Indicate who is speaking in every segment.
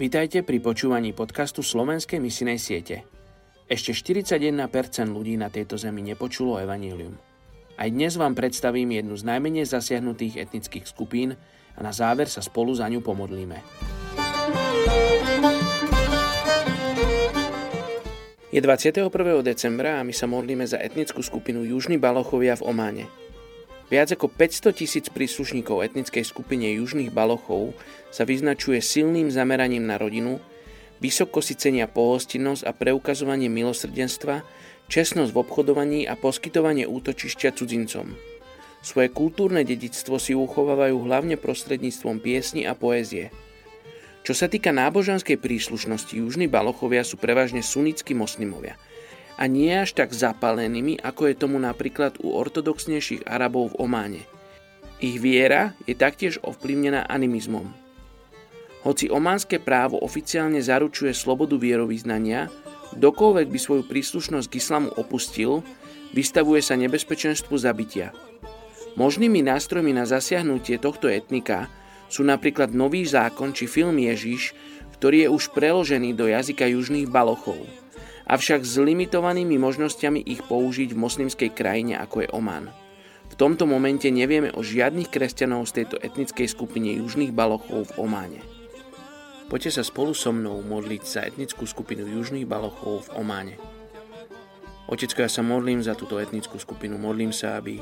Speaker 1: Vítajte pri počúvaní podcastu Slovenskej misinej siete. Ešte 41% ľudí na tejto zemi nepočulo evanílium. Aj dnes vám predstavím jednu z najmenej zasiahnutých etnických skupín a na záver sa spolu za ňu pomodlíme. Je 21. decembra a my sa modlíme za etnickú skupinu Južní Balochovia v Ománe. Viac ako 500 tisíc príslušníkov etnickej skupine Južných Balochov sa vyznačuje silným zameraním na rodinu, vysoko si cenia pohostinnosť a preukazovanie milosrdenstva, čestnosť v obchodovaní a poskytovanie útočišťa cudzincom. Svoje kultúrne dedictvo si uchovávajú hlavne prostredníctvom piesni a poézie. Čo sa týka náboženskej príslušnosti, južní balochovia sú prevažne sunnickí moslimovia – a nie až tak zapálenými, ako je tomu napríklad u ortodoxnejších Arabov v Ománe. Ich viera je taktiež ovplyvnená animizmom. Hoci ománske právo oficiálne zaručuje slobodu vierovýznania, dokoľvek by svoju príslušnosť k islamu opustil, vystavuje sa nebezpečenstvu zabitia. Možnými nástrojmi na zasiahnutie tohto etnika sú napríklad nový zákon či film Ježiš, ktorý je už preložený do jazyka južných balochov – avšak s limitovanými možnosťami ich použiť v moslimskej krajine ako je Oman. V tomto momente nevieme o žiadnych kresťanov z tejto etnickej skupine južných balochov v Ománe. Poďte sa spolu so mnou modliť za etnickú skupinu južných balochov v Ománe. Otecko, ja sa modlím za túto etnickú skupinu. Modlím sa, aby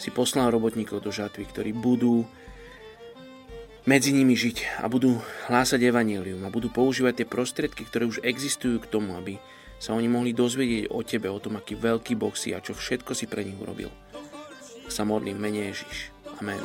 Speaker 1: si poslal robotníkov do žatvy, ktorí budú medzi nimi žiť a budú hlásať evanílium a budú používať tie prostriedky, ktoré už existujú k tomu, aby sa oni mohli dozvedieť o tebe, o tom, aký veľký Boh si a čo všetko si pre nich urobil. Sa modlím mene Ježiš. Amen.